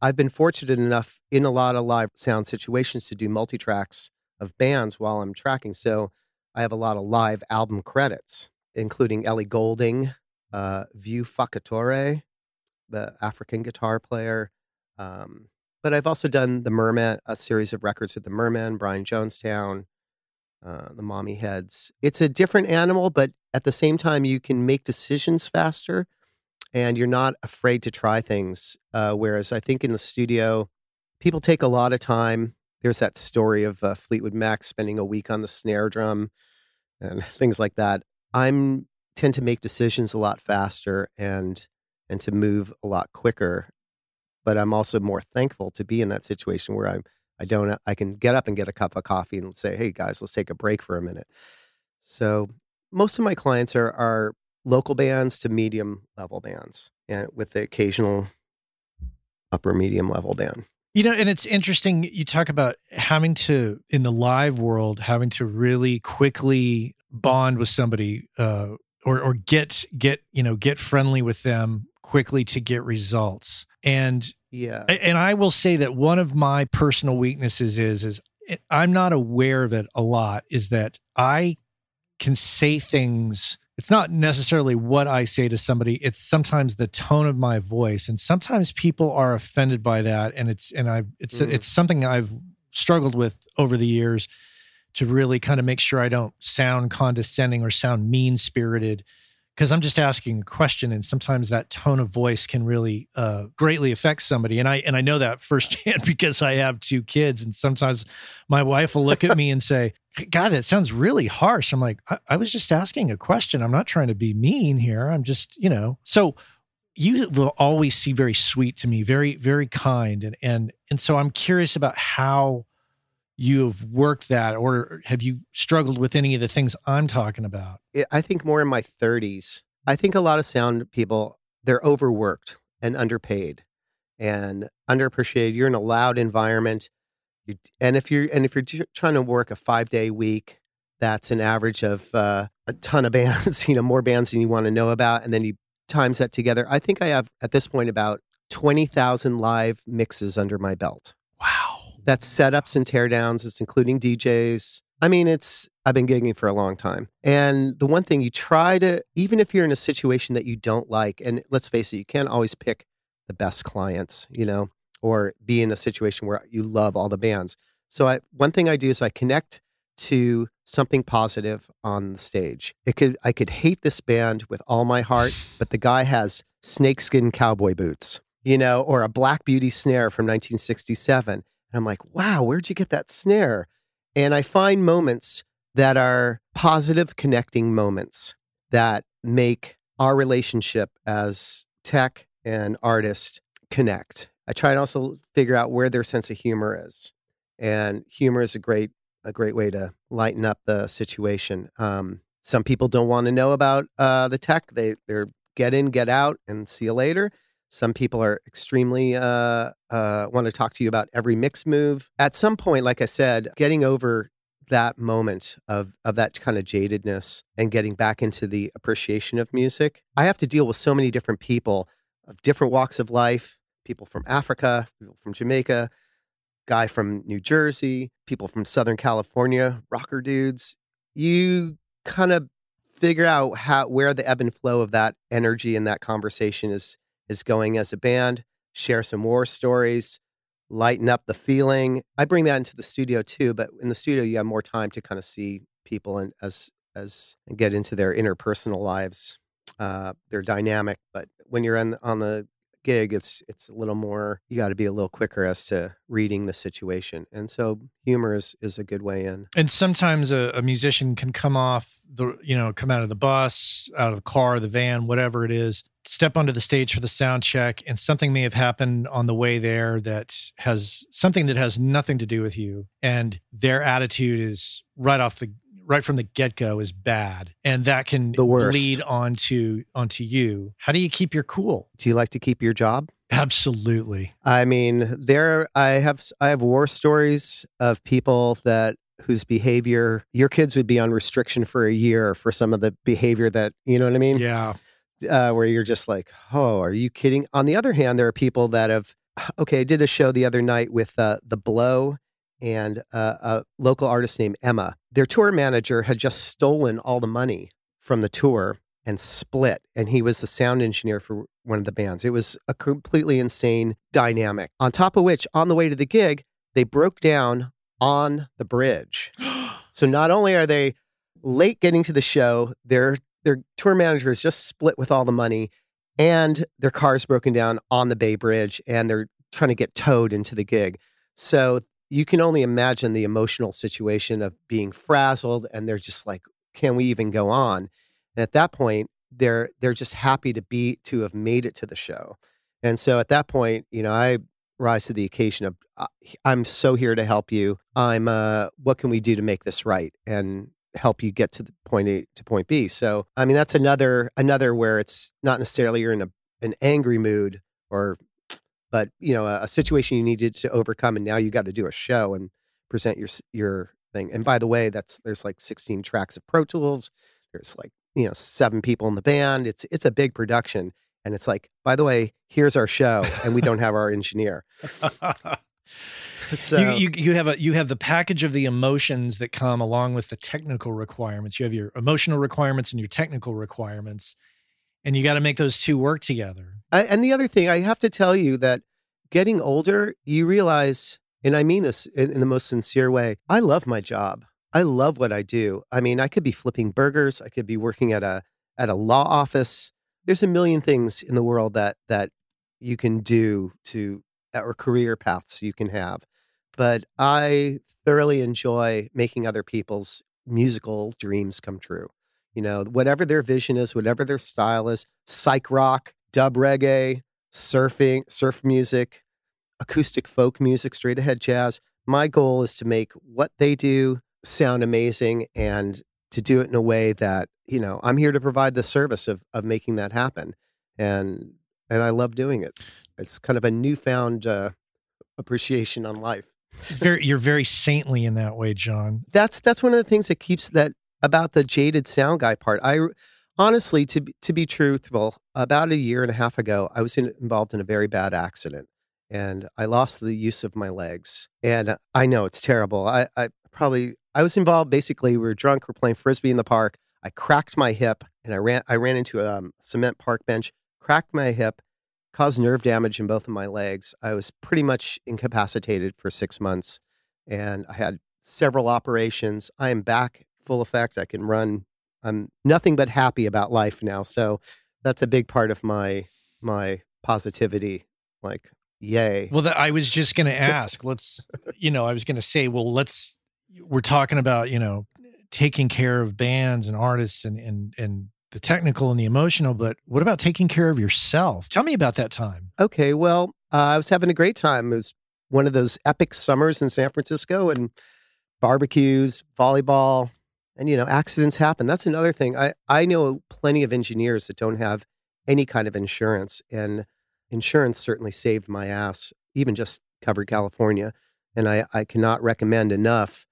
I've been fortunate enough in a lot of live sound situations to do multi tracks of bands while I'm tracking. So I have a lot of live album credits, including Ellie Goulding, uh, Vieux Farka Touré, the African guitar player. Um, but I've also done the Mermen, a series of records with the Mermen, Brian Jonestown, uh, the Mommy Heads. It's a different animal, but at the same time, you can make decisions faster and you're not afraid to try things. Uh, whereas I think in the studio, people take a lot of time. There's that story of uh, Fleetwood Mac spending a week on the snare drum and things like that. I'm tend to make decisions a lot faster and and to move a lot quicker. But I'm also more thankful to be in that situation where I'm I don't I can get up and get a cup of coffee and say, "Hey guys, let's take a break for a minute." So most of my clients are are local bands to medium level bands, and with the occasional upper medium level band. You know, and it's interesting. You talk about having to, in the live world, having to really quickly bond with somebody uh, or, or get, get, you know, get friendly with them quickly to get results. And Yeah, and I will say that one of my personal weaknesses is is I'm not aware of it a lot is that I can say things it's not necessarily what I say to somebody it's sometimes the tone of my voice and sometimes people are offended by that and it's and I it's Mm. it's something I've struggled with over the years to really kind of make sure I don't sound condescending or sound mean spirited because I'm just asking a question, and sometimes that tone of voice can really uh, greatly affect somebody. And I and I know that firsthand because I have two kids, and sometimes my wife will look at me and say, "God, that sounds really harsh." I'm like, I, I was just asking a question. I'm not trying to be mean here. I'm just, you know, so you will always seem very sweet to me, very very kind, and and and so I'm curious about how you have worked that or have you struggled with any of the things I'm talking about? I think more in my 30s. I think a lot of sound people, they're overworked and underpaid and underappreciated. You're in a loud environment. You, and if you're and if you're trying to work a five day week, that's an average of uh, a ton of bands. You know, more bands than you want to know about, and then you times that together. I think I have at this point about twenty thousand live mixes under my belt. Wow. That's setups and teardowns. It's including DJs. I mean, it's, I've been gigging for a long time. And the one thing you try to, even if you're in a situation that you don't like, and let's face it, you can't always pick the best clients, you know, or be in a situation where you love all the bands. So I, one thing I do is I connect to something positive on the stage. It could I could hate this band with all my heart, but the guy has snakeskin cowboy boots, you know, or a Black Beauty snare from 1967. And I'm like, wow, where'd you get that snare? And I find moments that are positive connecting moments that make our relationship as tech and artist connect. I try and also figure out where their sense of humor is. And humor is a great a great way to lighten up the situation. Um, some people don't want to know about uh, the tech. They they're get in, get out, and see you later. Some people are extremely uh, uh, want to talk to you about every mix move. At some point, like I said, getting over that moment of of that kind of jadedness and getting back into the appreciation of music. I have to deal with so many different people of different walks of life, people from Africa, people from Jamaica, guy from New Jersey, people from Southern California, rocker dudes. You kind of figure out how where the ebb and flow of that energy and that conversation is is going as a band, share some war stories, lighten up the feeling. I bring that into the studio too, but in the studio you have more time to kind of see people and as as and get into their interpersonal lives, uh, their dynamic. But when you're on on the gig, it's it's a little more. You got to be a little quicker as to reading the situation, and so humor is is a good way in. And sometimes a, a musician can come off the you know come out of the bus, out of the car, the van, whatever it is, step onto the stage for the sound check, and something may have happened on the way there that has something that has nothing to do with you, and their attitude is right off the right from the get go is bad, and that can The worst. lead onto onto you. How do you keep your cool? Do you like to keep your job? Absolutely. I mean, there I have I have war stories of people that whose behavior your kids would be on restriction for a year for some of the behavior that you know what I mean. Yeah. uh, where you're just like, oh, are you kidding? On the other hand, there are people that have, okay, I did a show the other night with uh, The Blow and uh, a local artist named Emma. Their tour manager had just stolen all the money from the tour and split, and he was the sound engineer for one of the bands. It was a completely insane dynamic. On top of which, on the way to the gig, they broke down on the bridge. So not only are they late getting to the show, their their tour manager is just split with all the money, and their car's broken down on the Bay Bridge, and they're trying to get towed into the gig. So you can only imagine the emotional situation of being frazzled, and they're just like, "Can we even go on?" And at that point, they're they're just happy to be to have made it to the show. And so at that point, you know, I rise to the occasion of uh, I'm so here to help you. I'm uh what can we do to make this right and help you get to the point A to point B. So, I mean that's another another where it's not necessarily you're in a an angry mood or but, you know, a, a situation you needed to overcome and now you got to do a show and present your your thing. And by the way, that's there's like 16 tracks of Pro Tools. There's like, you know, seven people in the band. It's it's a big production and it's like, by the way, here's our show and we don't have our engineer. So you, you you have a you have the package of the emotions that come along with the technical requirements. You have your emotional requirements and your technical requirements, and you got to make those two work together. I, and the other thing, I have to tell you that getting older, you realize, and I mean this in, in the most sincere way, I love my job. I love what I do. I mean, I could be flipping burgers. I could be working at a at a law office. There's a million things in the world that that you can do to or career paths you can have. But I thoroughly enjoy making other people's musical dreams come true. You know, whatever their vision is, whatever their style is, psych rock, dub reggae, surfing, surf music, acoustic folk music, straight ahead jazz. My goal is to make what they do sound amazing and to do it in a way that, you know, I'm here to provide the service of of making that happen. And and I love doing it. It's kind of a newfound uh, appreciation on life. very, you're very saintly in that way, John. That's that's one of the things that keeps that about the jaded sound guy part. I honestly, to to be truthful, about a year and a half ago, I was in, involved in a very bad accident, and I lost the use of my legs. And I know it's terrible. I, I probably I was involved. Basically, we were drunk. We're playing frisbee in the park. I cracked my hip, and I ran. I ran into a um, cement park bench, cracked my hip, caused nerve damage in both of my legs. I was pretty much incapacitated for six months, and I had several operations. I am back full effect. I can run. I'm nothing but happy about life now. So that's a big part of my my positivity. Like, yay! Well, that, I was just going to ask. Let's, you know, I was going to say, well, let's. We're talking about you know taking care of bands and artists and and and the technical and the emotional, but what about taking care of yourself? Tell me about that time. Okay, well, uh, I was having a great time. It was one of those epic summers in San Francisco and barbecues, volleyball, and you know, accidents happen. That's another thing. I I know plenty of engineers that don't have any kind of insurance, and insurance certainly saved my ass, even just covered California. And I I cannot recommend enough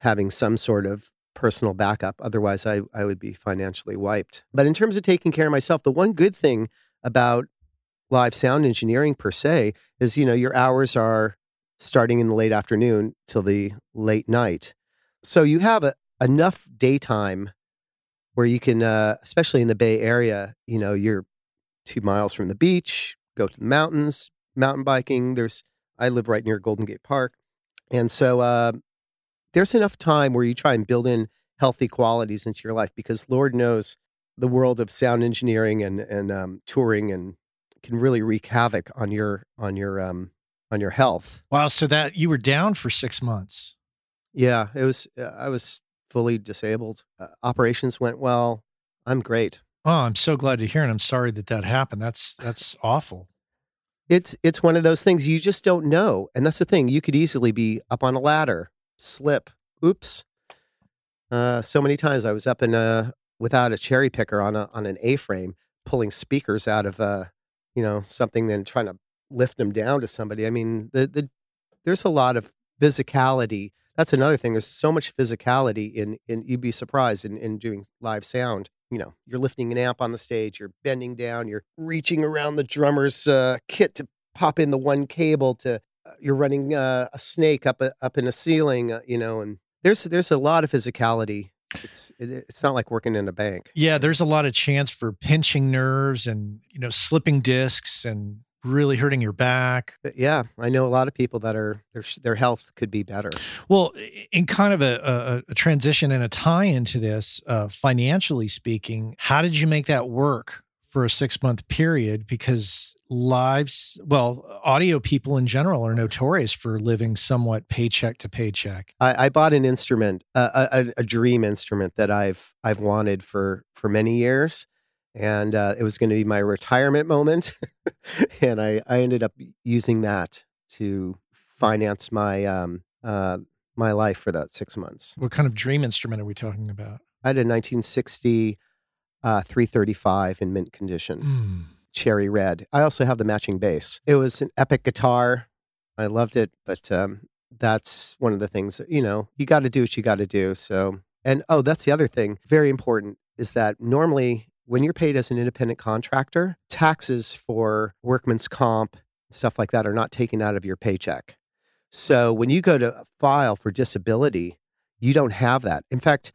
having some sort of personal backup. Otherwise, I, I would be financially wiped. But in terms of taking care of myself, the one good thing about live sound engineering per se is, you know, your hours are starting in the late afternoon till the late night. So you have a, enough daytime where you can, uh, especially in the Bay Area, you know, you're two miles from the beach, go to the mountains, mountain biking. There's, I live right near Golden Gate Park. And so uh, there's enough time where you try and build in healthy qualities into your life because Lord knows the world of sound engineering and and um, touring and can really wreak havoc on your on your um on your health. Wow, so that you were down for 6 months. Yeah, it was uh, I was fully disabled. Uh, operations went well. I'm great. Oh, I'm so glad to hear and I'm sorry that that happened. That's that's awful. It's it's one of those things you just don't know. And that's the thing. You could easily be up on a ladder slip. Oops. Uh, so many times I was up in a without a cherry picker on a on an A frame, pulling speakers out of uh, you know, something, then trying to lift them down to somebody. I mean, the the there's a lot of physicality. That's another thing. There's so much physicality in in you'd be surprised in in doing live sound. You know, you're lifting an amp on the stage, you're bending down, you're reaching around the drummer's uh, kit to pop in the one cable to uh, you're running uh, a snake up a, up in a ceiling, uh, you know, and there's there's a lot of physicality. It's it's not like working in a bank. Yeah, there's a lot of chance for pinching nerves and you know slipping discs and really hurting your back. Yeah, I know a lot of people that are their their health could be better. Well, in kind of a, a, a transition and a tie into this, uh, financially speaking, how did you make that work for a six month period? Because lives, well, audio people in general are notorious for living somewhat paycheck to paycheck. I, I bought an instrument, uh, a, a dream instrument that I've I've wanted for for many years and uh, it was going to be my retirement moment and I, I ended up using that to finance my um, uh, my life for that six months. What kind of dream instrument are we talking about? i had a 1960 uh, 335 in mint condition. Mm. cherry red. I also have the matching bass. It was an epic guitar. I loved it but um, that's one of the things that, you know you got to do what you got to do so and oh that's the other thing very important is that normally when you're paid as an independent contractor taxes for workman's comp and stuff like that are not taken out of your paycheck so when you go to file for disability you don't have that in fact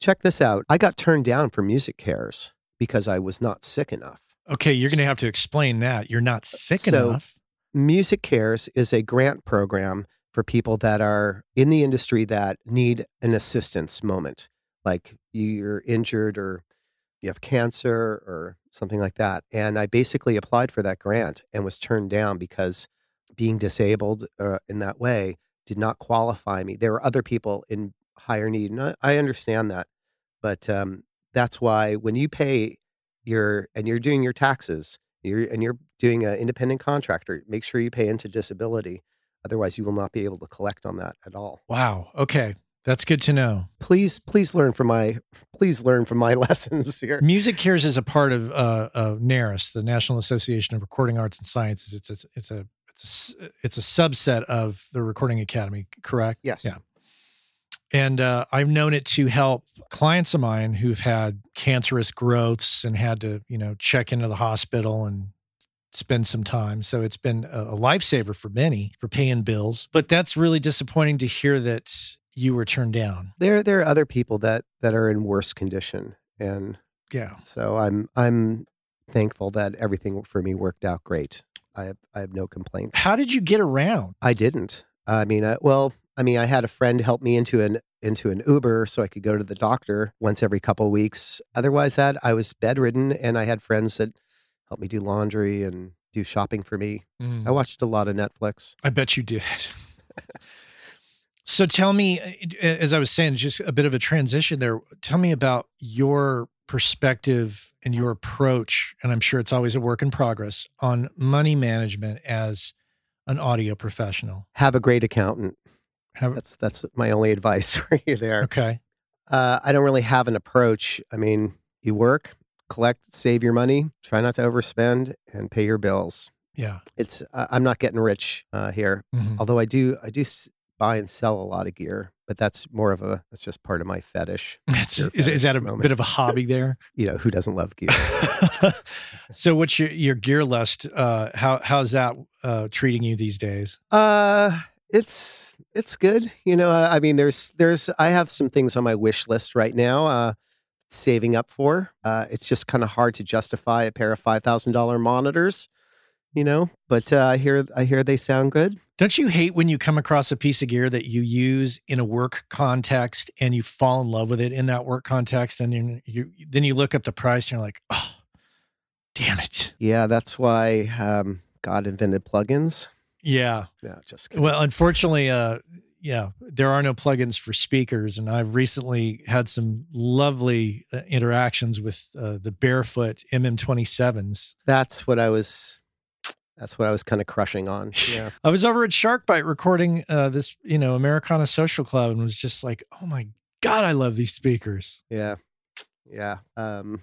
check this out i got turned down for music cares because i was not sick enough Okay, you're going to have to explain that. You're not uh, sick So- enough. Music Cares is a grant program for people that are in the industry that need an assistance moment, like you're injured or you have cancer or something like that. And I basically applied for that grant and was turned down because being disabled uh, in that way did not qualify me. There were other people in higher need, and I, I understand that. But um, that's why when you pay your and you're doing your taxes, you're and you're doing an independent contractor, make sure you pay into disability. Otherwise, you will not be able to collect on that at all. Wow. Okay. That's good to know. Please, please learn from my please learn from my lessons here. Music Cares is a part of uh, of NARAS, the National Association of Recording Arts and Sciences. It's a, it's a it's a it's a subset of the Recording Academy, correct? Yes. Yeah. And uh, I've known it to help clients of mine who've had cancerous growths and had to, you know, check into the hospital and spend some time. So it's been a lifesaver for many for paying bills. But that's really disappointing to hear that you were turned down. There, there are other people that that are in worse condition, and Yeah. so I'm I'm thankful that everything for me worked out great. I have, I have no complaints. How did you get around? I didn't. I mean, uh, well, I mean, I had a friend help me into an into an Uber so I could go to the doctor once every couple of weeks. Otherwise, that I was bedridden, and I had friends that helped me do laundry and do shopping for me. Mm. I watched a lot of Netflix. I bet you did. so tell me, uh, as I was saying, just a bit of a transition there. Tell me about your perspective and your approach, and I'm sure it's always a work in progress on money management as an audio professional. Have a great accountant. Have, That's that's my only advice for you there. okay. Uh, I don't really have an approach. I mean, you work, collect, save your money, try not to overspend, and pay your bills. Yeah. It's uh, I'm not getting rich uh, here, Mhm. although I do I do buy and sell a lot of gear, but that's more of a that's just part of my fetish. That's, is, is that a fetish moment. bit of a hobby there? You know, who doesn't love gear? so what's your, your gear list? Uh, how, how's that uh, treating you these days? Uh, it's it's good. You know, I I mean, there's there's I have some things on my wish list right now. Uh, saving up for. Uh, it's just kind of hard to justify a pair of five thousand dollar monitors. You know, but uh, I hear I hear they sound good. Don't you hate when you come across a piece of gear that you use in a work context and you fall in love with it in that work context, and then you then you look up the price and you're like, oh, damn it. Yeah, that's why um, God invented plugins. Yeah. No, just kidding. Well, unfortunately, uh, yeah, there are no plugins for speakers, and I've recently had some lovely uh, interactions with uh, the Barefoot MM27s. that's what I was. That's what I was kind of crushing on. Yeah. I was over at Sharkbite recording uh, this, you know, Americana Social Club, and was just like, oh my god, I love these speakers. Yeah. Yeah. Um,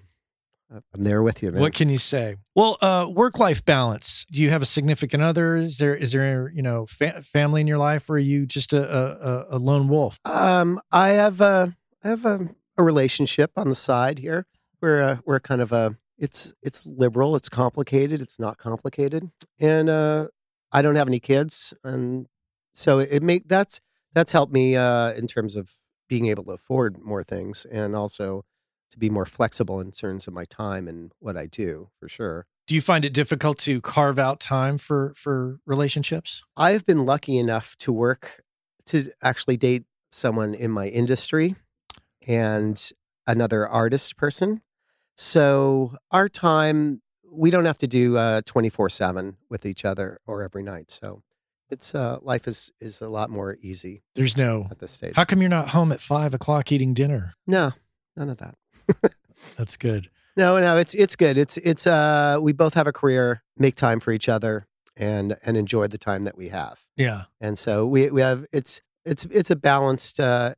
I'm there with you, man. What can you say? Well, uh, work life balance. Do you have a significant other? Is there is there you know fa- family in your life, or are you just a a, a lone wolf? Um, I have a I have a, a relationship on the side here. We're uh, we're kind of a it's it's liberal. It's complicated. It's not complicated, and uh, I don't have any kids, and so it, make that's that's helped me uh, in terms of being able to afford more things, and also to be more flexible in terms of my time and what I do for sure. Do you find it difficult to carve out time for for relationships? I've been lucky enough to work to actually date someone in my industry and another artist person. So our time, we don't have to do twenty four seven with each other or every night. So it's uh, life is is a lot more easy There's no. at this stage. How come you're not home at five o'clock eating dinner? no, none of that. That's good. No, no, it's it's good. It's it's uh, we both have a career, make time for each other, and and enjoy the time that we have. Yeah. and so we we have it's it's it's a balanced uh,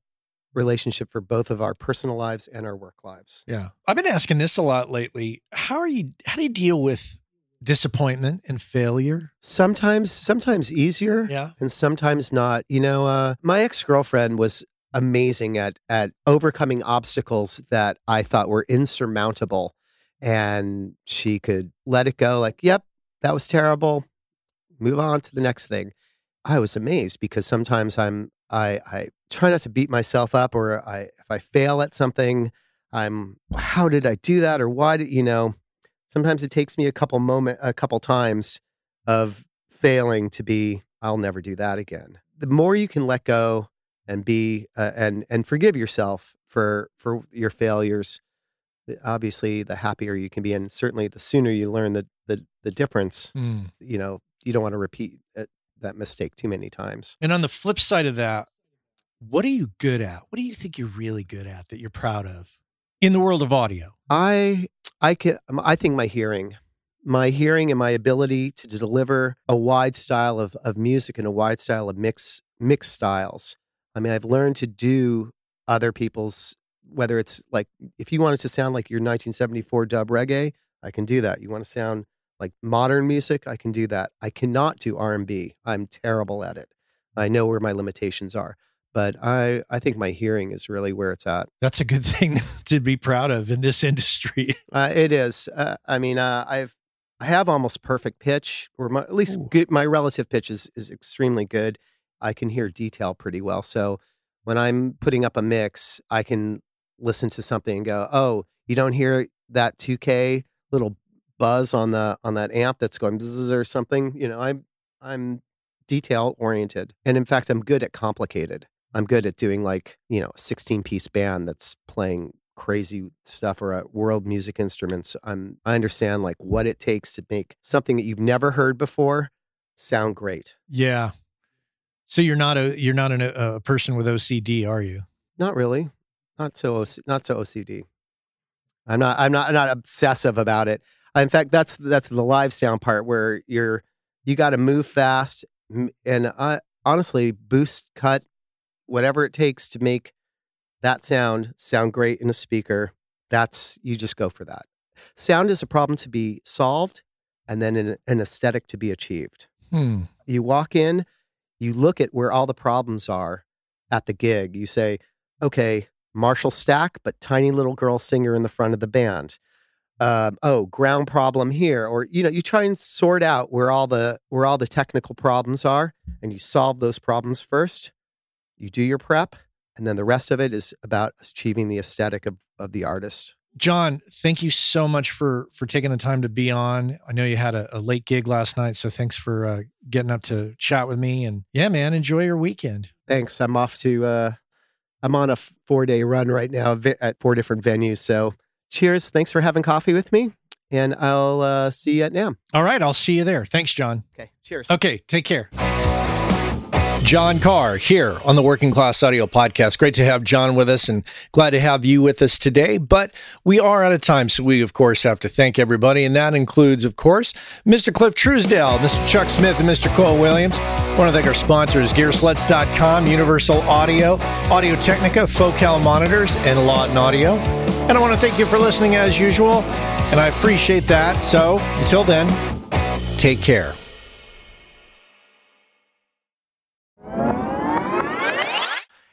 relationship for both of our personal lives and our work lives. Yeah. I've been asking this a lot lately. How are you how do you deal with disappointment and failure? Sometimes sometimes easier Yeah. and sometimes not. You know, uh, my ex girlfriend was amazing at at overcoming obstacles that I thought were insurmountable, and she could let it go. Like, yep, that was terrible. Move on to the next thing. I was amazed because sometimes I'm I I try not to beat myself up, or I if I fail at something, I'm how did I do that, or why did you know? Sometimes it takes me a couple moment a couple times of failing to be I'll never do that again. The more you can let go and be uh, and and forgive yourself for for your failures, obviously the happier you can be and certainly the sooner you learn the the, the difference Mm. you know you don't want to repeat it, that mistake too many times And on the flip side of that, what are you good at? What do you think you're really good at that you're proud of? In the world of audio? i i can i think my hearing my hearing and my ability to deliver a wide style of, of music and a wide style of mix mix styles. I mean i've learned to do other people's whether it's like if you want it to sound like your 1974 dub reggae i can do that. You want to sound like modern music i can do that. I cannot do r&b i'm terrible at it. I know where my limitations are but i i think my hearing is really where it's at That's a good thing to be proud of in this industry. uh, it is uh, i mean uh, i've i have almost perfect pitch or my, at least Ooh. good my relative pitch is is extremely good i can hear detail pretty well so when i'm putting up a mix i can listen to something and go oh you don't hear that 2k little buzz on the on that amp that's going bzzz or something you know i'm i'm detail oriented and in fact i'm good at complicated i'm good at doing like you know a 16 piece band that's playing crazy stuff or uh, world music instruments i'm i understand like what it takes to make something that you've never heard before sound great Yeah. So you're not a you're not an, a person with OCD, are you? not really not so OC, not so ocd i'm not i'm not I'm not obsessive about it in fact that's that's the live sound part where you're you got to move fast and I, honestly boost cut whatever it takes to make that sound sound great in a speaker that's you just go for that sound is a problem to be solved and then an, an aesthetic to be achieved Hmm. you walk in, you look at where all the problems are at the gig. You say, okay, Marshall Stack, but tiny little girl singer in the front of the band. Um, oh, ground problem here, or you know, you try and sort out where all the where all the technical problems are, and you solve those problems first. You do your prep, and then the rest of it is about achieving the aesthetic of, of the artist. John, thank you so much for for taking the time to be on. I know you had a, a late gig last night, so thanks for uh, getting up to chat with me. And yeah, man, enjoy your weekend. Thanks. I'm off to. Uh, I'm on a four day run right now at four different venues. So, cheers. Thanks for having coffee with me, and I'll uh, see you at NAMM. All right, I'll see you there. Thanks, John. Okay. Cheers. Okay, take care. John Carr here on the Working Class Audio Podcast. Great to have John with us and glad to have you with us today. But we are out of time, so we, of course, have to thank everybody. And that includes, of course, Mr. Cliff Truesdale, Mr. Chuck Smith, and Mr. Cole Williams. I want to thank our sponsors, Gearslutz.com, Universal Audio, Audio Technica, Focal Monitors, and Lauten Audio. And I want to thank you for listening as usual, and I appreciate that. So until then, take care.